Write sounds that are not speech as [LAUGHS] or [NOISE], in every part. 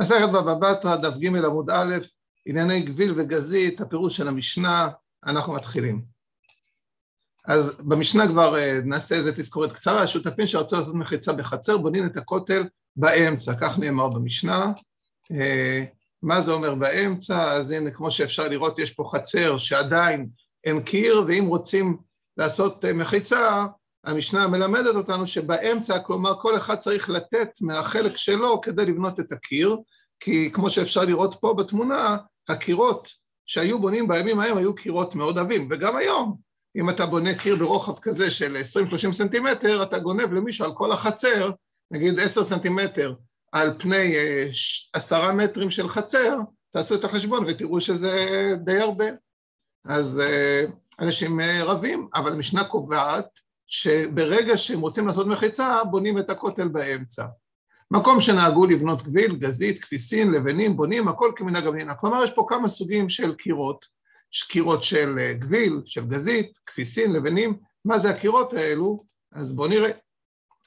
מסכת בבא בתרא, דף ג' עמוד א', ענייני גביל וגזית, הפירוש של המשנה, אנחנו מתחילים. אז במשנה כבר אה, נעשה איזה תזכורת קצרה, השותפים שרצו לעשות מחיצה בחצר בונים את הכותל באמצע, כך נאמר במשנה. אה, מה זה אומר באמצע? אז הנה, כמו שאפשר לראות, יש פה חצר שעדיין אין קיר, ואם רוצים לעשות אה, מחיצה, המשנה מלמדת אותנו שבאמצע, כלומר כל אחד צריך לתת מהחלק שלו כדי לבנות את הקיר, כי כמו שאפשר לראות פה בתמונה, הקירות שהיו בונים בימים ההם היו קירות מאוד עבים, וגם היום, אם אתה בונה קיר ברוחב כזה של 20-30 סנטימטר, אתה גונב למישהו על כל החצר, נגיד 10 סנטימטר על פני אה, עשרה מטרים של חצר, תעשו את החשבון ותראו שזה די הרבה. אז אה, אנשים אה, רבים, אבל המשנה קובעת שברגע שהם רוצים לעשות מחיצה, בונים את הכותל באמצע. מקום שנהגו לבנות גביל, גזית, כפיסין, לבנים, בונים, הכל כמנהג המדינה. כלומר, יש פה כמה סוגים של קירות, קירות של אה, גביל, של גזית, כפיסין, לבנים. מה זה הקירות האלו? אז בואו נראה.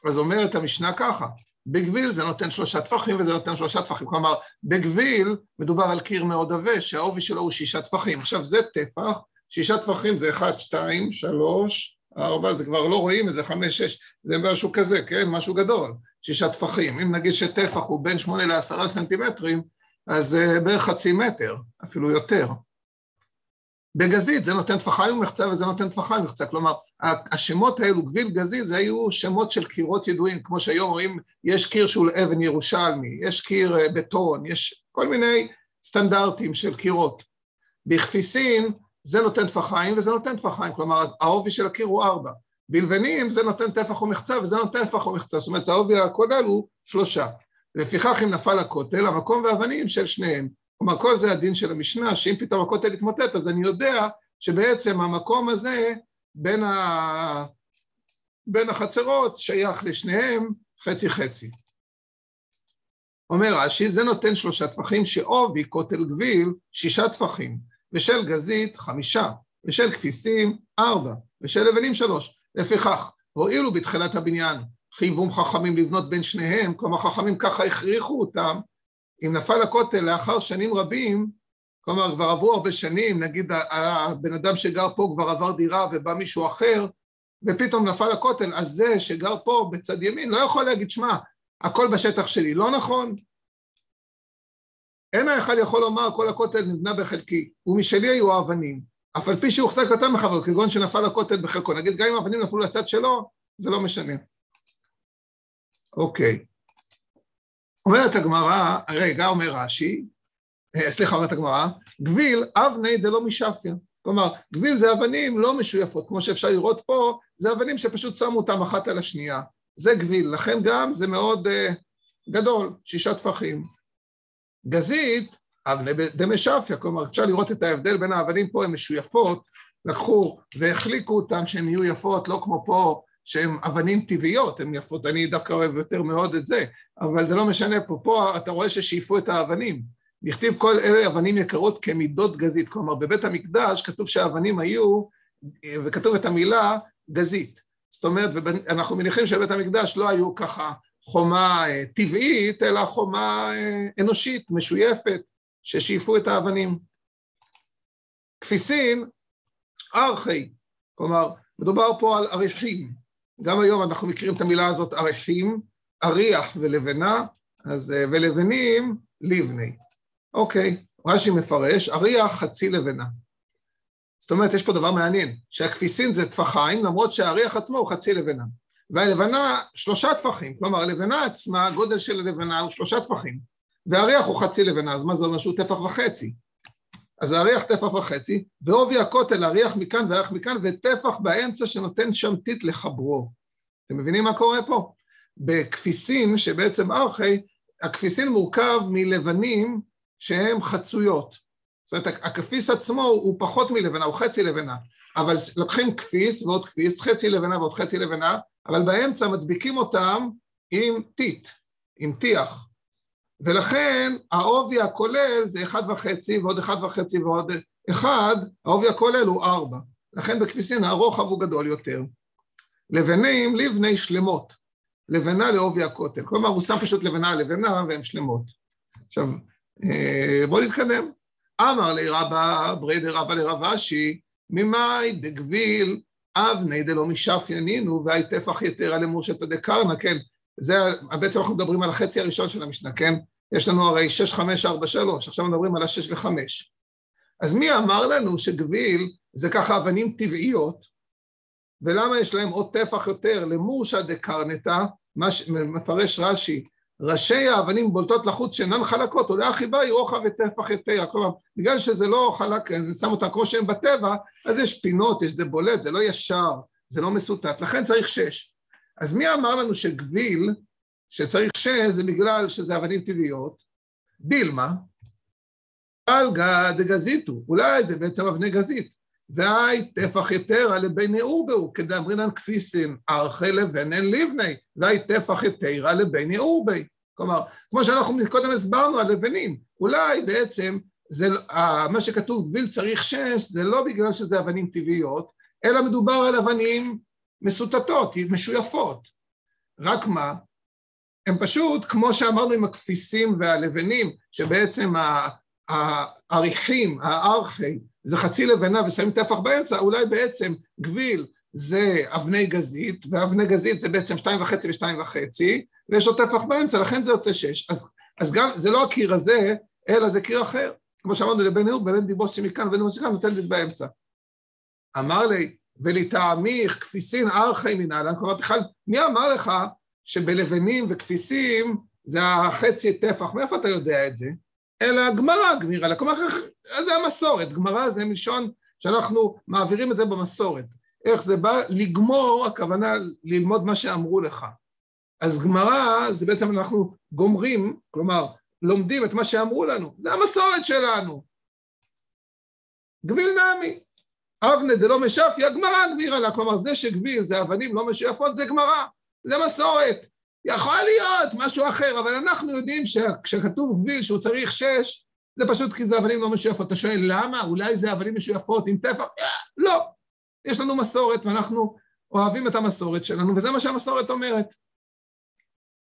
אז אומרת המשנה ככה, בגביל זה נותן שלושה טפחים וזה נותן שלושה טפחים. כלומר, בגביל מדובר על קיר מאוד עבה, שהעובי שלו הוא שישה טפחים. עכשיו, זה טפח, שישה טפחים זה אחד, שתיים, שלוש, ארבע, זה כבר לא רואים איזה חמש, שש, זה משהו כזה, כן? משהו גדול, שישה טפחים. אם נגיד שטפח הוא בין שמונה לעשרה סנטימטרים, אז זה בערך חצי מטר, אפילו יותר. בגזית זה נותן טפחיים ומחצה וזה נותן טפחיים ומחצה, כלומר השמות האלו, גביל גזית, זה היו שמות של קירות ידועים, כמו שהיום רואים, יש קיר שהוא אבן ירושלמי, יש קיר אה, בטון, יש כל מיני סטנדרטים של קירות. בכפיסין זה נותן טפחיים וזה נותן טפחיים, כלומר העובי של הקיר הוא ארבע. בלבנים זה נותן טפח ומחצה וזה נותן טפח ומחצה, זאת אומרת העובי הכולל הוא שלושה. לפיכך אם נפל הכותל, המקום והאבנים של שניהם. כלומר כל זה הדין של המשנה, שאם פתאום הכותל יתמוטט אז אני יודע שבעצם המקום הזה בין, ה... בין החצרות שייך לשניהם חצי חצי. אומר רש"י, זה נותן שלושה טפחים שעובי כותל גביל שישה טפחים. ושל גזית חמישה, ושל כפיסים ארבע, ושל לבנים שלוש. לפיכך, הואילו בתחילת הבניין חייבום חכמים לבנות בין שניהם, כלומר חכמים ככה הכריחו אותם, אם נפל הכותל לאחר שנים רבים, כלומר כבר עברו הרבה שנים, נגיד הבן אדם שגר פה כבר עבר דירה ובא מישהו אחר, ופתאום נפל הכותל, אז זה שגר פה בצד ימין לא יכול להגיד, שמע, הכל בשטח שלי, לא נכון? אין האחד יכול לומר כל הכותל נבנה בחלקי, ומשלי היו האבנים, אף על פי שהוחזק קטן מחברו, כגון שנפל הכותל בחלקו. נגיד גם אם האבנים נפלו לצד שלו, זה לא משנה. אוקיי. אומרת הגמרא, רגע, אומר רש"י, אה, סליחה, אומרת הגמרא, גביל אבני דלא משפיה. כלומר, גביל זה אבנים לא משויפות, כמו שאפשר לראות פה, זה אבנים שפשוט שמו אותם אחת על השנייה. זה גביל, לכן גם זה מאוד uh, גדול, שישה טפחים. גזית, אבני דמשפיה, כלומר אפשר לראות את ההבדל בין האבנים פה, הן משויפות, לקחו והחליקו אותן שהן יהיו יפות, לא כמו פה שהן אבנים טבעיות, הן יפות, אני דווקא אוהב יותר מאוד את זה, אבל זה לא משנה פה, פה אתה רואה ששאיפו את האבנים. נכתיב כל אלה אבנים יקרות כמידות גזית, כלומר בבית המקדש כתוב שהאבנים היו, וכתוב את המילה גזית. זאת אומרת, אנחנו מניחים שבבית המקדש לא היו ככה חומה אה, טבעית, אלא חומה אה, אנושית, משויפת, ששאיפו את האבנים. כפיסין, ארכי, כלומר, מדובר פה על אריחים. גם היום אנחנו מכירים את המילה הזאת אריחים, אריח ולבנה, אז, אה, ולבנים, לבני. אוקיי, רש"י מפרש, אריח חצי לבנה. זאת אומרת, יש פה דבר מעניין, שהכפיסין זה טפחיים, למרות שהאריח עצמו הוא חצי לבנה. והלבנה שלושה טפחים, כלומר הלבנה עצמה, הגודל של הלבנה הוא שלושה טפחים, והריח הוא חצי לבנה, אז מה זה אומר שהוא טפח וחצי? אז הריח טפח וחצי, ועובי הכותל הריח מכאן והריח מכאן, וטפח באמצע שנותן שמתית לחברו. אתם מבינים מה קורה פה? בכפיסין, שבעצם ארכי, הכפיסין מורכב מלבנים שהם חצויות. זאת אומרת, הכפיס עצמו הוא פחות מלבנה, הוא חצי לבנה, אבל לוקחים כפיס ועוד כפיס, חצי לבנה ועוד חצי לבנה, אבל באמצע מדביקים אותם עם טיט, עם טיח. ולכן העובי הכולל זה אחד וחצי ועוד אחד וחצי ועוד אחד, העובי הכולל הוא ארבע. לכן בכביסין הרוחב הוא גדול יותר. לבנים, לבני שלמות. לבנה לעובי הכותל. כלומר, הוא שם פשוט לבנה על לבנה והן שלמות. עכשיו, אה, בואו נתקדם. אמר לי רבא, בריידר רבא לרב אשי, ממאי דגביל אבני דלא משפיינינו והי טפח יתרה למורשתא דקרנה, כן, זה, בעצם אנחנו מדברים על החצי הראשון של המשנה, כן? יש לנו הרי 6, 5, 4, 3, עכשיו מדברים על ה-6 ו-5. אז מי אמר לנו שגביל זה ככה אבנים טבעיות, ולמה יש להם עוד טפח יותר למורשא דקרנתא, מפרש רש"י, ראשי האבנים בולטות לחוץ שאינן חלקות, עולה החיבה היא רוחב וטפח יתרה, כלומר, בגלל שזה לא חלק, זה שם אותם כמו שהם בטבע, אז יש פינות, יש זה בולט, זה לא ישר, זה לא מסוטט, לכן צריך שש. אז מי אמר לנו שגביל, שצריך שש, זה בגלל שזה אבנים טבעיות? דילמה, אלגא דגזיתו, אולי זה בעצם אבני גזית. והי טפח יתרה לבין בהו, כדאמרינן כפיסין ארכי לבנן לבני, והי טפח יתרה לבין בהו. כלומר, כמו שאנחנו קודם הסברנו על לבנים, אולי בעצם זה, מה שכתוב גביל צריך שש, זה לא בגלל שזה אבנים טבעיות, אלא מדובר על אבנים מסוטטות, משויפות. רק מה? הם פשוט, כמו שאמרנו עם הכפיסים והלבנים, שבעצם העריכים, הארכי, זה חצי לבנה ושמים טפח באמצע, אולי בעצם גביל זה אבני גזית, ואבני גזית זה בעצם שתיים וחצי ושתיים וחצי, ויש לו טפח באמצע, לכן זה יוצא שש. אז, אז גם, זה לא הקיר הזה, אלא זה קיר אחר. כמו שאמרנו לבן אהוד, בן דיבוס שמכאן ובן דיבוס מכאן, נותן לי באמצע. אמר לי, ולטעמיך כפיסין ארכי מנהלן, כלומר בכלל, מי אמר לך שבלבנים וכפיסים זה החצי טפח, מאיפה אתה יודע את זה? אלא גמרא גמירה כלומר זה המסורת, גמרא זה מלשון שאנחנו מעבירים את זה במסורת. איך זה בא? לגמור, הכוונה ללמוד מה שאמרו לך. אז גמרא זה בעצם אנחנו גומרים, כלומר לומדים את מה שאמרו לנו, זה המסורת שלנו. גביל נעמי. אבנה דלא משפיה, גמרא גבירה לה, כלומר זה שגביל זה אבנים לא משויפות זה גמרא, זה מסורת. יכול להיות משהו אחר, אבל אנחנו יודעים שכשכתוב גביל שהוא צריך שש, זה פשוט כי זה אבנים לא משויפות. אתה שואל למה? אולי זה אבנים משויפות עם טפח? לא. יש לנו מסורת ואנחנו אוהבים את המסורת שלנו, וזה מה שהמסורת אומרת.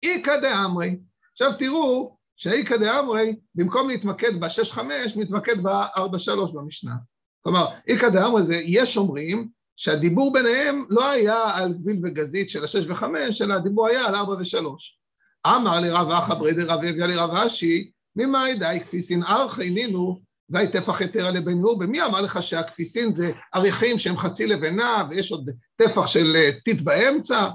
איכא דאמרי. עכשיו תראו שאיכא דאמרי, במקום להתמקד בשש חמש, מתמקד בארבע שלוש במשנה. כלומר, איכא דאמרי זה, יש אומרים שהדיבור ביניהם לא היה על גביל וגזית של השש וחמש, אלא הדיבור היה על ארבע ושלוש. אמר לרב אחא ברידי רב אביה לרב אשי, ממאי די כפיסין ארכי נינו, ואי טפח יתרה לבן יורבה. מי אמר לך שהכפיסין זה עריכים שהם חצי לבנה ויש עוד טפח של אה, טיט באמצע?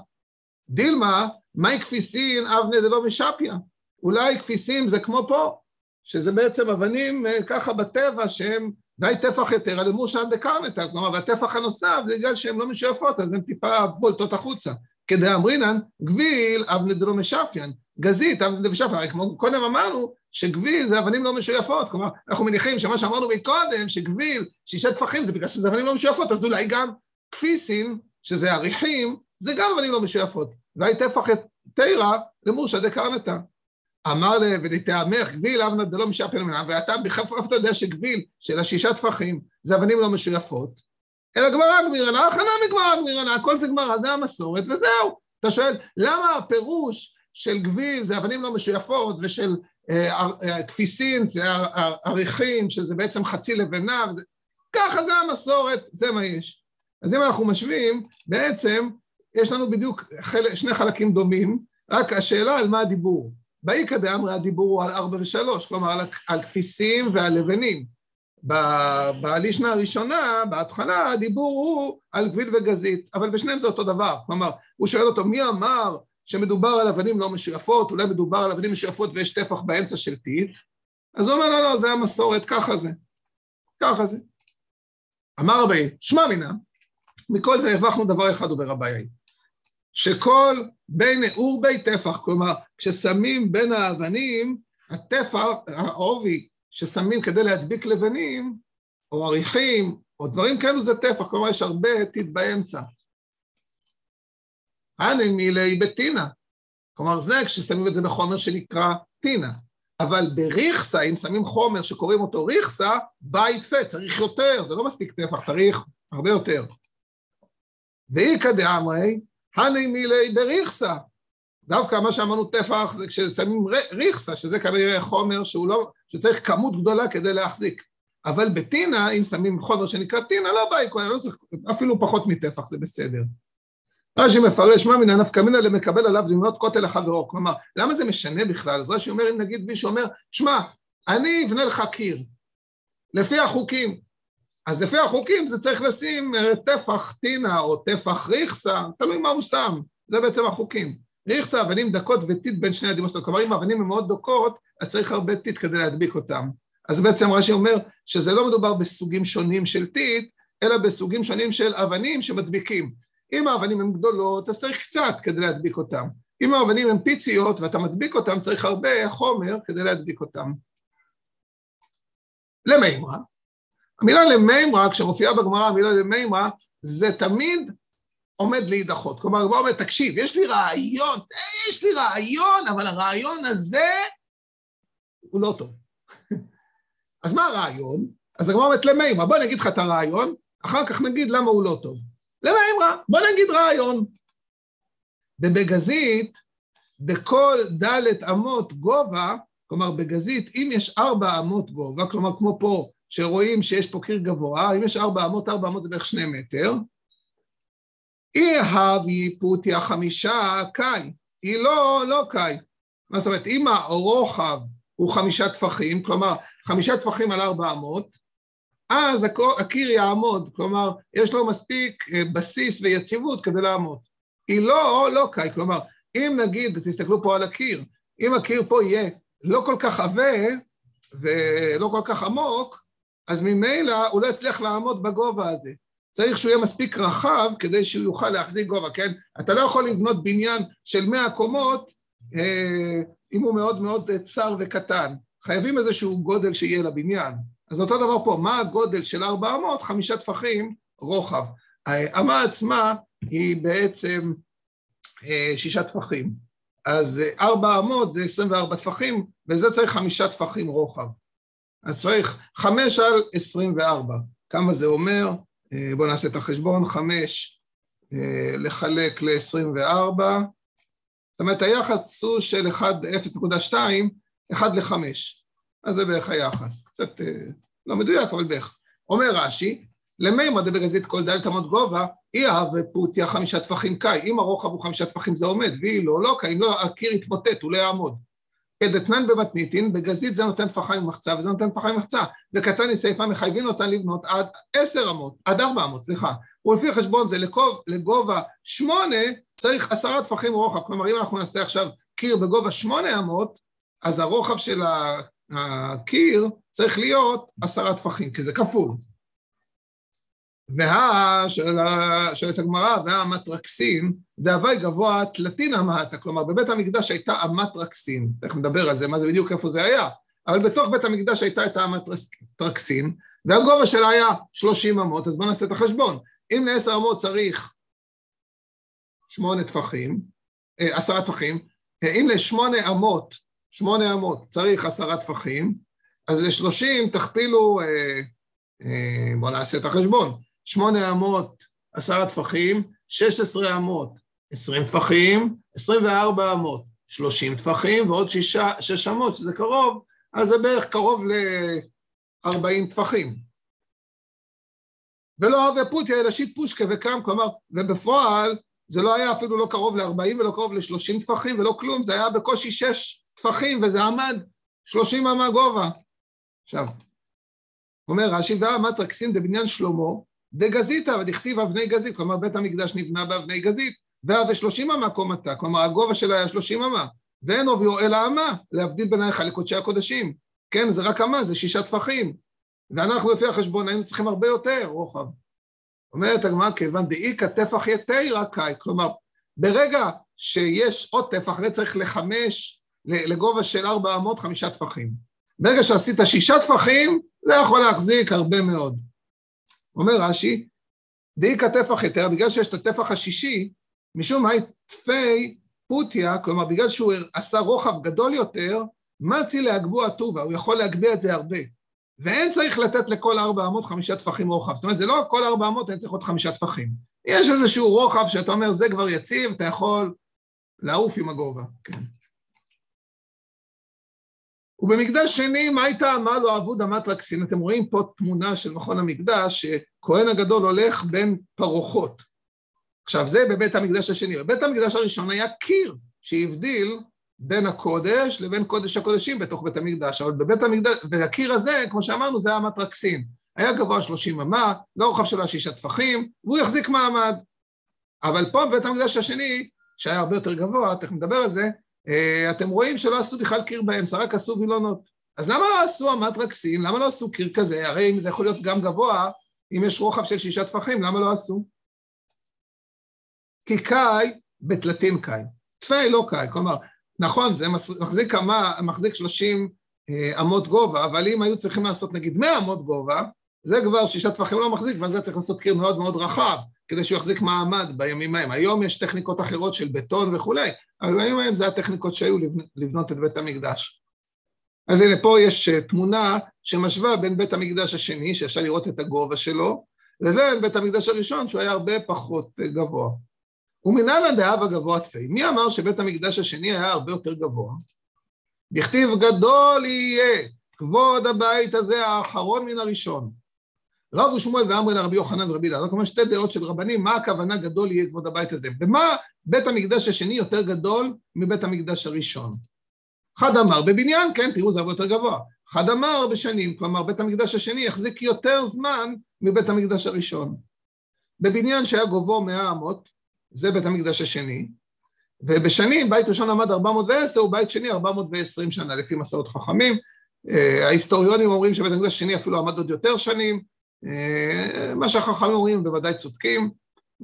דילמה, מהי כפיסין אבנה דלא משפיה? אולי כפיסים זה כמו פה, שזה בעצם אבנים אה, ככה בטבע שהם די טפח יתרה למושן דקרנתא, כלומר, והטפח הנוסף זה בגלל שהן לא משויפות, אז הן טיפה בולטות החוצה. כדי אמרינן, גביל אבנה דלא משפיין, גזית אבנה דלא משפיין, כמו קודם אמרנו, שגביל זה אבנים לא משויפות, כלומר, אנחנו מניחים שמה שאמרנו מקודם, שגביל, שישה טפחים זה בגלל שזה אבנים לא משויפות, אז אולי גם כפיסין, שזה עריכים, זה גם אבנים לא משויפות. והי טפח תירא למורשא דקרנתא. אמר לה, ולטעמך גביל אבנה דלא משפן מנהל, ואתה בכף אתה יודע שגביל של השישה טפחים זה אבנים לא משויפות, אלא גמרא גמירנה, הכנה מגמרא גמירנה, הכל זה גמרא, זה המסורת וזהו. אתה שואל, למה הפירוש של גביל זה אבנים לא משויפות ושל אה, אה, כפיסין זה עריכים, שזה בעצם חצי לבנה, וזה... ככה זה המסורת, זה מה יש. אז אם אנחנו משווים, בעצם יש לנו בדיוק חלק, שני חלקים דומים, רק השאלה על מה הדיבור. באיכא דאמרי הדיבור הוא על ארבע ושלוש, כלומר על, על כפיסים ועל לבנים. בלישנה הראשונה, בהתחלה, הדיבור הוא על גביל וגזית, אבל בשניהם זה אותו דבר. כלומר, הוא שואל אותו, מי אמר שמדובר על אבנים לא משויפות, אולי מדובר על אבנים משויפות ויש טפח באמצע של טיט? אז הוא אומר, לא, לא, זה המסורת, ככה זה. ככה זה. אמר רבי, שמע מינא, מכל זה הרווחנו דבר אחד, אומר רבי, שכל בין עורבי טפח, כלומר, כששמים בין האבנים, הטפח, העובי ששמים כדי להדביק לבנים, או עריכים, או דברים כאלו זה טפח, כלומר יש הרבה טיט באמצע. הנה מילי בטינה, כלומר זה כששמים את זה בחומר שנקרא טינה, אבל בריכסה, אם שמים חומר שקוראים אותו ריכסה, בית פה, צריך יותר, זה לא מספיק טפח, צריך הרבה יותר. ואיכא דאמרי, הני מילי בריכסה, דווקא מה שאמרנו טפח זה כששמים ריכסה, שזה כנראה חומר שהוא לא, שצריך כמות גדולה כדי להחזיק. אבל בטינה, אם שמים חומר שנקרא טינה, לא בייקו, לא צריך, אפילו פחות מטפח, זה בסדר. רש"י מפרש מה מן הנפקא מינא למקבל עליו זמנות כותל לחברו. כלומר, למה זה משנה בכלל? אז רש"י אומר, אם נגיד מישהו אומר, שמע, אני אבנה לך קיר, לפי החוקים. אז לפי החוקים זה צריך לשים אה, טפח טינה או טפח ריכסה, תלוי מה הוא שם, זה בעצם החוקים. ריכסה, אבנים דקות וטיט בין שני הדימות, כלומר אם האבנים הן מאוד דקות, אז צריך הרבה טיט כדי להדביק אותם. אז בעצם רש"י אומר שזה לא מדובר בסוגים שונים של טיט, אלא בסוגים שונים של אבנים שמדביקים. אם האבנים הן גדולות, אז צריך קצת כדי להדביק אותם. אם האבנים הן פיציות ואתה מדביק אותם, צריך הרבה חומר כדי להדביק אותם. למימרה, המילה למימרה, כשמופיעה בגמרא המילה למימרה, זה תמיד עומד להידחות. כלומר, הגמרא אומרת, תקשיב, יש לי רעיון, יש לי רעיון, אבל הרעיון הזה הוא לא טוב. [LAUGHS] אז מה הרעיון? אז הגמרא אומרת למימרה, בוא נגיד לך את הרעיון, אחר כך נגיד למה הוא לא טוב. למימרה, בוא נגיד רעיון. בבגזית, בכל דלת אמות גובה, כלומר בגזית, אם יש ארבע אמות גובה, כלומר כמו פה, שרואים שיש פה קיר גבוה, אם יש ארבע אמות, ארבע אמות זה בערך שני מטר, אי הווי פוטיה חמישה קאי, היא לא, לא קאי. מה זאת אומרת, אם הרוחב הוא חמישה טפחים, כלומר חמישה טפחים על ארבע אמות, אז הקיר יעמוד, כלומר יש לו מספיק אה, בסיס ויציבות כדי לעמוד. היא לא, לא קאי, כלומר אם נגיד, תסתכלו פה על הקיר, אם הקיר פה יהיה לא כל כך עבה ולא כל כך עמוק, אז ממילא הוא לא יצליח לעמוד בגובה הזה. צריך שהוא יהיה מספיק רחב כדי שהוא יוכל להחזיק גובה, כן? אתה לא יכול לבנות בניין של 100 קומות אה, אם הוא מאוד מאוד צר וקטן. חייבים איזשהו גודל שיהיה לבניין. אז אותו דבר פה, מה הגודל של 400? חמישה טפחים רוחב. האמה עצמה היא בעצם אה, שישה טפחים. אז 400 זה 24 טפחים, וזה צריך חמישה טפחים רוחב. אז צריך חמש על 24. כמה זה אומר? אה, בואו נעשה את החשבון, חמש אה, לחלק ל-24, זאת אומרת היחס הוא של 0.2, 1 ל-5, אז זה בערך היחס, קצת אה, לא מדויק, אבל בערך. אומר רש"י, למימא דבגזית כל דלת אמות גובה, אי אהב פוטיה חמישה טפחים קאי, אם הרוחב הוא חמישה טפחים זה עומד, והיא לא, לא קאי, אם לא, הקיר יתמוטט, הוא לא יעמוד. כדתנן במתניתין, בגזית זה נותן טפחה עם מחצה וזה נותן טפחה עם מחצה. וקטני סיפה מחייבים אותן לבנות עד עשר אמות, עד ארבע אמות, סליחה. ולפי החשבון זה לגוב, לגובה שמונה, צריך עשרה טפחים רוחב. כלומר, אם אנחנו נעשה עכשיו קיר בגובה שמונה אמות, אז הרוחב של הקיר צריך להיות עשרה טפחים, כי זה כפול. וה, שואלת הגמרא, והמטרקסין, דהווי גבוה תלתין המעטה, כלומר בבית המקדש הייתה המטרקסין, תכף נדבר על זה, מה זה בדיוק, איפה זה היה, אבל בתוך בית המקדש הייתה את המטרקסין, והגובה שלה היה 30 אמות, אז בואו נעשה את החשבון, אם לעשר אמות צריך שמונה טפחים, אה, עשרה טפחים, אה, אם לשמונה אמות, שמונה אמות צריך עשרה טפחים, אז לשלושים תכפילו, אה, בואו נעשה את החשבון, שמונה אמות, עשרה טפחים, שש עשרה אמות, עשרים טפחים, עשרים וארבע אמות, שלושים טפחים, ועוד שישה, שש אמות, שזה קרוב, אז זה בערך קרוב לארבעים טפחים. ולא אבי פוטיה, אלא שיט פושקה וקם, כלומר, ובפועל זה לא היה אפילו לא קרוב ל-40 ולא קרוב ל-30 טפחים ולא כלום, זה היה בקושי שש טפחים וזה עמד 30 אמה גובה. עכשיו, אומר רש"י, ואמת רקסין דבניין שלמה, דגזיתא, ודכתיב אבני גזית, כלומר בית המקדש נבנה באבני גזית, והווה שלושים אמה קומתה, כלומר הגובה שלה היה שלושים אמה, ואין עוביו אלא אמה, להבדיל בין לקודשי הקודשים. כן, זה רק אמה, זה שישה טפחים. ואנחנו לפי החשבון היינו צריכים הרבה יותר רוחב. אומרת הגמרא, כיוון דאיכא טפח יתי רקאי, כלומר, ברגע שיש עוד טפח, זה צריך לחמש, לגובה של ארבע אמות, חמישה טפחים. ברגע שעשית שישה טפחים, זה יכול להחזיק הרבה מאוד. אומר רש"י, דאיכא טפח יותר, בגלל שיש את הטפח השישי, משום מה תפי פוטיה, כלומר בגלל שהוא עשה רוחב גדול יותר, מצי להגבו הטובה, הוא יכול להגביה את זה הרבה. ואין צריך לתת לכל ארבע אמות חמישה טפחים רוחב. זאת אומרת, זה לא כל ארבע אמות, אין צריך עוד חמישה טפחים. יש איזשהו רוחב שאתה אומר, זה כבר יציב, אתה יכול לעוף עם הגובה, כן. ובמקדש שני, מה הייתה אמר לו אבוד המטרקסין? אתם רואים פה תמונה של מכון המקדש, שכהן הגדול הולך בין פרוחות. עכשיו, זה בבית המקדש השני. בבית המקדש הראשון היה קיר שהבדיל בין הקודש לבין קודש הקודשים בתוך בית המקדש, אבל בבית המקדש, והקיר הזה, כמו שאמרנו, זה היה המטרקסין. היה גבוה שלושים אמה, והרוחב שלו היה שישה טפחים, והוא החזיק מעמד. אבל פה בבית המקדש השני, שהיה הרבה יותר גבוה, תכף נדבר על זה, אתם רואים שלא עשו בכלל קיר באמצע, רק עשו וילונות. אז למה לא עשו המטרקסין? למה לא עשו קיר כזה? הרי אם זה יכול להיות גם גבוה, אם יש רוחב של שישה טפחים, למה לא עשו? כי קאי בתלתין קאי. תפי לא קאי, כלומר, נכון, זה מחזיק כמה, מחזיק 30 אה, אמות גובה, אבל אם היו צריכים לעשות נגיד 100 אמות גובה, זה כבר שישה טפחים לא מחזיק, ואז זה צריך לעשות קיר מאוד מאוד רחב, כדי שהוא יחזיק מעמד בימים ההם. היום יש טכניקות אחרות של בטון וכולי, אבל בימים ההם זה הטכניקות שהיו לבנות את בית המקדש. אז הנה, פה יש אה, תמונה שמשווה בין בית המקדש השני, שאפשר לראות את הגובה שלו, לבין בית המקדש הראשון, שהוא היה הרבה פחות אה, גבוה. ומנהל הדאב הגבוה תפי. מי אמר שבית המקדש השני היה הרבה יותר גבוה? דכתיב גדול יהיה כבוד הבית הזה האחרון מן הראשון. רב ושמואל ואמרי לרבי יוחנן ורבי אלעזר, כלומר שתי דעות של רבנים, מה הכוונה גדול יהיה כבוד הבית הזה? במה בית המקדש השני יותר גדול מבית המקדש הראשון? אחד אמר בבניין, כן, תראו זה הרבה יותר גבוה. אחד אמר בשנים, כלומר בית המקדש השני יחזיק יותר זמן מבית המקדש הראשון. בבניין שהיה גובהו מאה אמות, זה בית המקדש השני, ובשנים בית ראשון עמד 410 ובית שני 420 שנה לפי מסעות חכמים. אה, ההיסטוריונים אומרים שבית המקדש השני אפילו עמד עוד יותר שנים, מה שהחכמים אומרים בוודאי צודקים,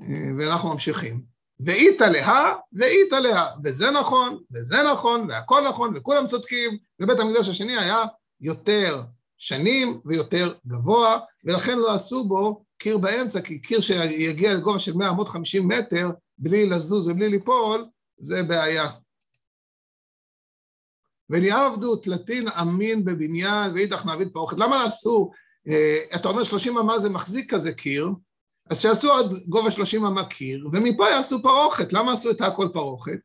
אה, ואנחנו ממשיכים. ואית עליה, ואית עליה, וזה נכון, וזה נכון, והכל נכון, וכולם צודקים, ובית המקדש השני היה יותר שנים ויותר גבוה, ולכן לא עשו בו קיר באמצע, כי קיר שיגיע לגובה של 150 מטר, בלי לזוז ובלי ליפול, זה בעיה. וליעבדו תלתין אמין בבניין ואידך נעביד פרוכת. למה עשו, אה, אתה אומר 30 אמה זה מחזיק כזה קיר, אז שיעשו עד גובה 30 אמה קיר, ומפה יעשו פרוכת. למה עשו את הכל פרוכת?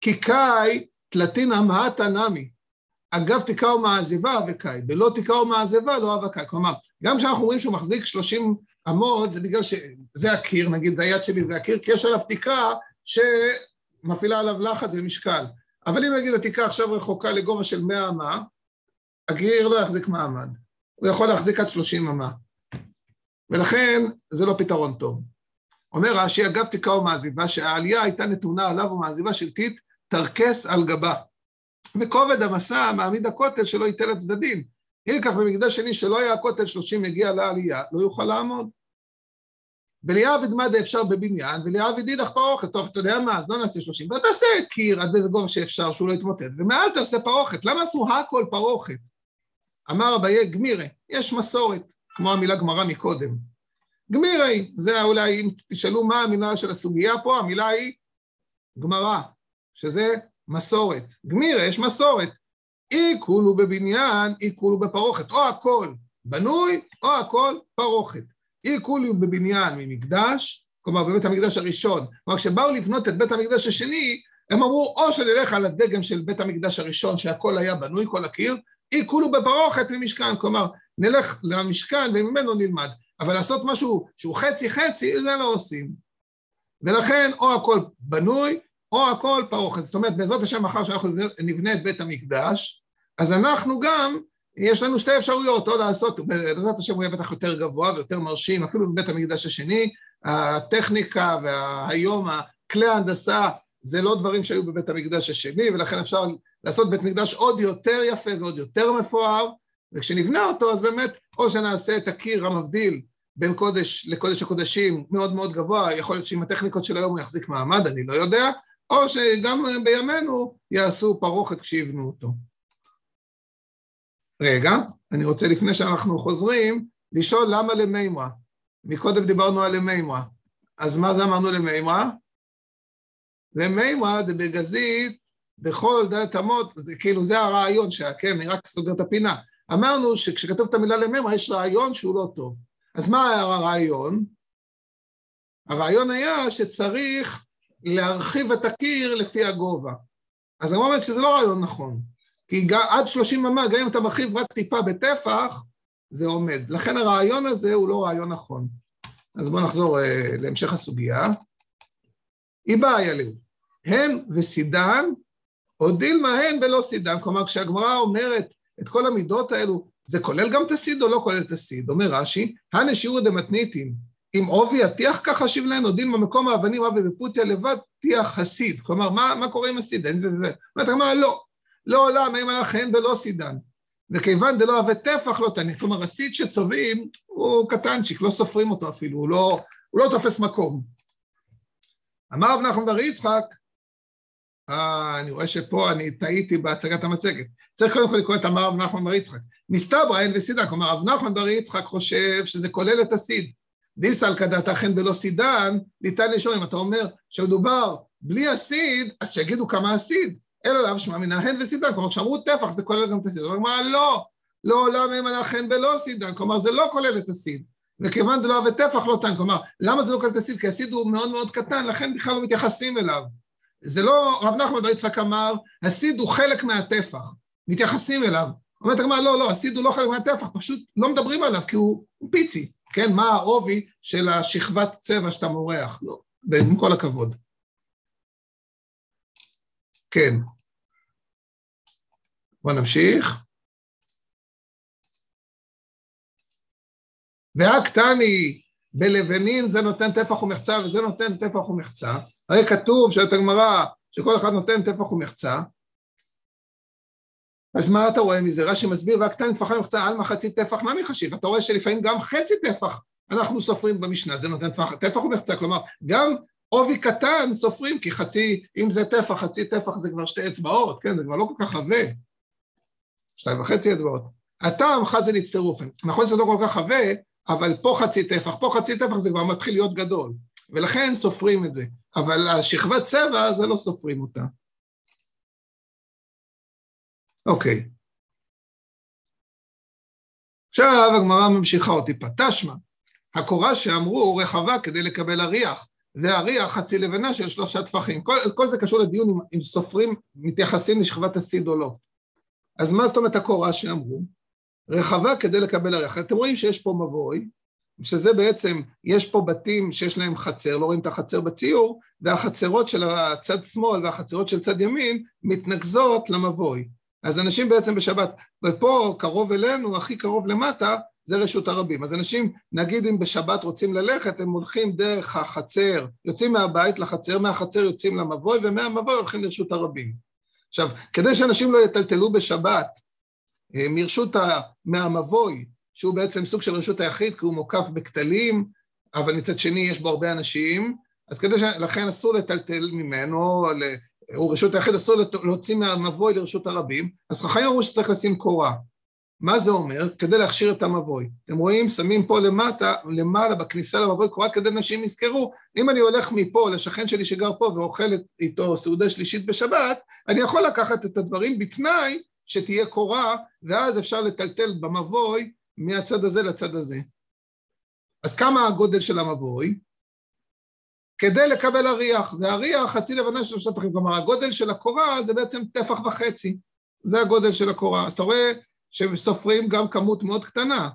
כי קאי תלתין אמהת נמי. אגב תקראו מעזיבה וקאי, בלא תקראו מעזיבה לא אהבה קאי. כלומר, גם כשאנחנו אומרים שהוא מחזיק 30 אמות, זה בגלל שזה הקיר, נגיד היד שלי זה הקיר, כי יש עליו תקרה שמפעילה עליו לחץ ומשקל. אבל אם נגיד התקרה עכשיו רחוקה לגובה של 100 אמה, הקיר לא יחזיק מעמד. הוא יכול להחזיק עד 30 אמה. ולכן זה לא פתרון טוב. אומר רש"י, אגב תקראו מעזיבה, שהעלייה הייתה נתונה עליו ומעזיבה שלטית תרכס על גבה. וכובד המסע מעמיד הכותל שלא ייתן לצדדים. אם כך במקדש שני שלא היה הכותל שלושים מגיע לעלייה, לא יוכל לעמוד. וליעבד מדה אפשר בבניין, וליעבד אידך פרוכת, טוב, אתה יודע מה, אז לא נעשה שלושים, ואתה תעשה קיר עד איזה גובה שאפשר, שהוא לא יתמוטט, ומעל תעשה פרוכת, למה עשו הכל פרוכת? אמר אביי גמירה, יש מסורת, כמו המילה גמרא מקודם. גמירי, זה אולי, אם תשאלו מה המילה של הסוגיה פה, המילה היא גמרא, שזה מסורת. גמירה, יש מסורת. אי כולו בבניין, אי כולו בפרוכת, או הכל בנוי, או הכל פרוכת. אי כולו בבניין ממקדש, כלומר בבית המקדש הראשון, כלומר כשבאו לבנות את בית המקדש השני, הם אמרו או שנלך על הדגם של בית המקדש הראשון שהכל היה בנוי, כל הקיר, אי כולו בפרוכת ממשכן, כלומר נלך למשכן וממנו נלמד, אבל לעשות משהו שהוא חצי חצי, זה לא עושים. ולכן או הכל בנוי או הכל פרוכת. זאת אומרת, בעזרת השם, מחר שאנחנו נבנה את בית המקדש, אז אנחנו גם, יש לנו שתי אפשרויות, או לעשות, בעזרת השם הוא יהיה בטח יותר גבוה ויותר מרשים, אפילו בבית המקדש השני, הטכניקה והיום, כלי ההנדסה, זה לא דברים שהיו בבית המקדש השני, ולכן אפשר לעשות בית מקדש עוד יותר יפה ועוד יותר מפואר, וכשנבנה אותו, אז באמת, או שנעשה את הקיר המבדיל בין קודש לקודש הקודשים מאוד מאוד גבוה, יכול להיות שעם הטכניקות של היום הוא יחזיק מעמד, אני לא יודע, או שגם בימינו יעשו פרוכת כשיבנו אותו. רגע, אני רוצה לפני שאנחנו חוזרים, לשאול למה למימרה. מקודם דיברנו על למימרה. אז מה זה אמרנו למימרה? למימרה זה בגזית, בכל דעת אמות, זה כאילו זה הרעיון שהיה, כן, אני רק סוגר את הפינה. אמרנו שכשכתוב את המילה למימרה יש רעיון שהוא לא טוב. אז מה היה הרעיון? הרעיון היה שצריך להרחיב את הקיר לפי הגובה. אז אני אומר שזה לא רעיון נכון, כי עד 30 אמה, גם אם אתה מרחיב רק טיפה בטפח, זה עומד. לכן הרעיון הזה הוא לא רעיון נכון. אז בואו נחזור uh, להמשך הסוגיה. איבא היה לי, הן וסידן, או דילמה הן ולא סידן. כלומר, כשהגמרא אומרת את כל המידות האלו, זה כולל גם את הסיד או לא כולל את הסיד? אומר רש"י, הנשיעור דמתניתין, אם עובי הטיח ככה שיב להן, או דין במקום האבנים עובי ופוטיה לבד, טיח הסיד. כלומר, מה, מה קורה עם הסיד? אין זה זה. אומרת הגמרא, לא, לא עולם, אין מלאך הן ולא סידן. וכיוון דלא אהבה טפח לא תניח. כלומר, הסיד שצובעים הוא קטנצ'יק, לא סופרים אותו אפילו, הוא לא, הוא לא תופס מקום. אמר רב נחמן בר יצחק, אה, אני רואה שפה אני טעיתי בהצגת המצגת. צריך קודם כל לקרוא את אמר רב נחמן בר יצחק. מסתברא אין וסידן, כלומר רב נחמן בר יצחק חושב שזה כולל את הסיד. דיסל כדת אכן בלא סידן, ניתן לשאול אם אתה אומר שמדובר בלי הסיד, אז שיגידו כמה הסיד. אלא לאו שמע מן ההן וסידן, כלומר כשאמרו טפח זה כולל גם את הסיד. הוא אומר לא, לא עולם הם על החן בלא סידן, כלומר זה לא כולל את הסיד. וכיוון דלא וטפח לא תן, כלומר למה זה לא כולל את הסיד? כי הסיד הוא מאוד מאוד קטן, לכן בכלל לא מתייחסים אליו. זה לא, רב נחמן בר יצחק אמר, הסיד הוא חלק מהטפח, מתייחסים אליו. אומרת הגמרא, לא, לא, הסיד הוא לא חלק מהטפח, פשוט לא מדברים עליו כי הוא פיצי, כן? מה העובי של השכבת צבע שאתה מורח, לא, עם כל הכבוד. כן. בוא נמשיך. והקטני בלבנין זה נותן טפח ומחצה וזה נותן טפח ומחצה. הרי כתוב שאת הגמרא שכל אחד נותן טפח ומחצה. אז מה אתה רואה מזה? רש"י מסביר והקטני טפחה ומחצה על מחצי טפח נמי חשיב. אתה רואה שלפעמים גם חצי טפח אנחנו סופרים במשנה, זה נותן טפח, טפח ומחצה, כלומר גם עובי קטן סופרים, כי חצי, אם זה טפח, חצי טפח זה כבר שתי אצבעות, כן, זה כבר לא כל כך עבה. שתיים וחצי אצבעות. הטעם חזן הצטרופן. נכון שזה לא כל כך עבה, אבל פה חצי טפח, פה חצי טפח זה כבר מתחיל להיות גדול, ולכן סופרים את זה. אבל השכבת צבע, זה לא סופרים אותה. אוקיי. עכשיו הגמרא ממשיכה אותי פה. תשמע, הקורה שאמרו רחבה כדי לקבל אריח, והאריח חצי לבנה של שלושה טפחים. כל, כל זה קשור לדיון אם, אם סופרים מתייחסים לשכבת הסיד או לא. אז מה זאת אומרת הקורה שאמרו? רחבה כדי לקבל אריח. אתם רואים שיש פה מבוי, שזה בעצם, יש פה בתים שיש להם חצר, לא רואים את החצר בציור, והחצרות של הצד שמאל והחצרות של צד ימין מתנקזות למבוי. אז אנשים בעצם בשבת, ופה קרוב אלינו, הכי קרוב למטה, זה רשות הרבים. אז אנשים, נגיד אם בשבת רוצים ללכת, הם הולכים דרך החצר, יוצאים מהבית לחצר, מהחצר יוצאים למבוי, ומהמבוי הולכים לרשות הרבים. עכשיו, כדי שאנשים לא יטלטלו בשבת אה, מרשות, ה... מהמבוי, שהוא בעצם סוג של רשות היחיד, כי הוא מוקף בכתלים, אבל מצד שני יש בו הרבה אנשים, אז כדי ש... לכן אסור לטלטל ממנו, הוא רשות היחיד, אסור להוציא מהמבוי לרשות הרבים, אז חכמים אמרו שצריך לשים קורה. מה זה אומר? כדי להכשיר את המבוי. אתם רואים, שמים פה למטה, למעלה, בכניסה למבוי, קורה כדי נשים יזכרו, אם אני הולך מפה לשכן שלי שגר פה ואוכל איתו סעודה שלישית בשבת, אני יכול לקחת את הדברים בתנאי שתהיה קורה, ואז אפשר לטלטל במבוי מהצד הזה לצד הזה. אז כמה הגודל של המבוי? כדי לקבל אריח, והאריח חצי לבנה של שלושה טפחים, כלומר הגודל של הקורה זה בעצם טפח וחצי, זה הגודל של הקורה. אז אתה רואה שסופרים גם כמות מאוד קטנה.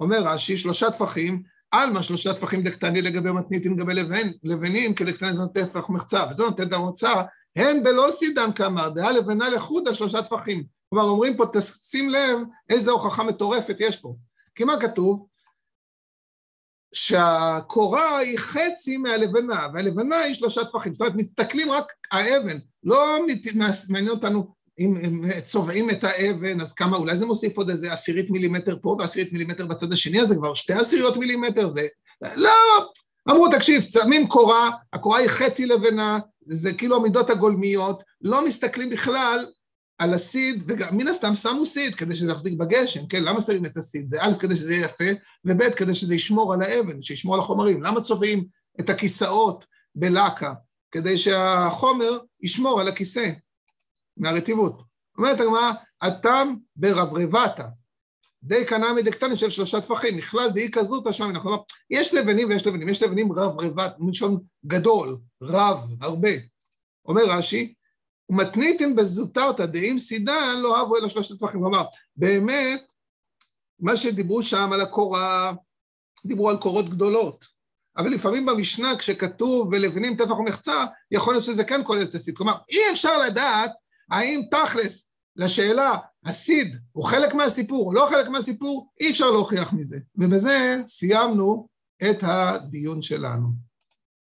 אומר רש"י, שלושה טפחים, עלמא שלושה טפחים דקטני לגבי מתניתים לגבי לבן, לבנים, כדקטני זה נותן טפח מחצה, וזה נותן את המוצא, הן בלא סידן כאמר, דעה לבנה לחודה שלושה טפחים. כלומר, אומרים פה, תשים לב איזה הוכחה מטורפת יש פה. כי מה כתוב? שהקורה היא חצי מהלבנה, והלבנה היא שלושה טפחים. זאת אומרת, מסתכלים רק האבן, לא מעניין אותנו אם הם צובעים את האבן, אז כמה, אולי זה מוסיף עוד איזה עשירית מילימטר פה ועשירית מילימטר בצד השני, אז זה כבר שתי עשיריות מילימטר, זה... לא, אמרו, תקשיב, שמים קורה, הקורה היא חצי לבנה, זה כאילו המידות הגולמיות, לא מסתכלים בכלל על הסיד, וגם מן הסתם שמו סיד כדי שזה יחזיק בגשם, כן? למה שמים את הסיד? זה א', כדי שזה יהיה יפה, וב', כדי שזה ישמור על האבן, שישמור על החומרים. למה צובעים את הכיסאות בלקה? כדי שהחומר ישמור על הכיסא. מהרטיבות. אומרת הגמרא, התם ברברבתה. די קנמי דקטני של שלושה טפחים, נכלל דאי כזו תשמע מן כלומר, יש לבנים ויש לבנים, יש לבנים רב רבת, מלשון גדול, רב, הרבה. אומר רש"י, ומתניתין בזוטרתא דאם סידן לא אהבו אלא שלושת טפחים. כלומר, באמת, מה שדיברו שם על הקורה, דיברו על קורות גדולות. אבל לפעמים במשנה כשכתוב ולבנים טפח ומחצה, יכול להיות שזה כן כולל את הסיד. כלומר, אי אפשר לדעת האם תכלס לשאלה הסיד הוא חלק מהסיפור או לא חלק מהסיפור, אי אפשר להוכיח מזה. ובזה סיימנו את הדיון שלנו.